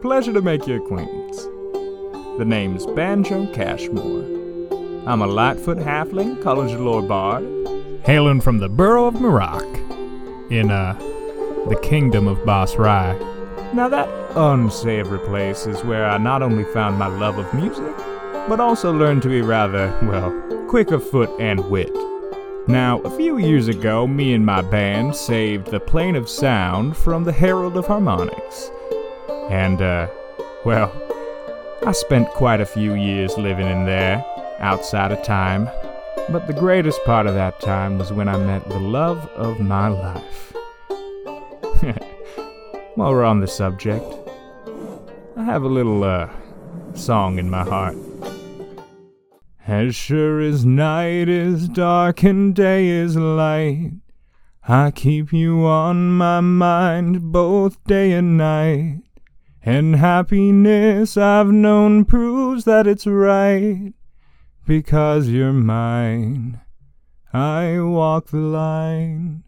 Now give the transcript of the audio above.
pleasure to make your acquaintance. The name's Banjo Kashmoor. I'm a Lightfoot halfling, college of lore bard, hailing from the borough of Marak in uh, the kingdom of Basrai. Now, that unsavory place is where I not only found my love of music, but also learned to be rather, well, quick of foot and wit. Now, a few years ago, me and my band saved the plane of sound from the Herald of Harmonics. And, uh, well, I spent quite a few years living in there, outside of time. But the greatest part of that time was when I met the love of my life. While we're on the subject, I have a little, uh, song in my heart. As sure as night is dark and day is light, I keep you on my mind both day and night. And happiness I've known proves that it's right, because you're mine. I walk the line.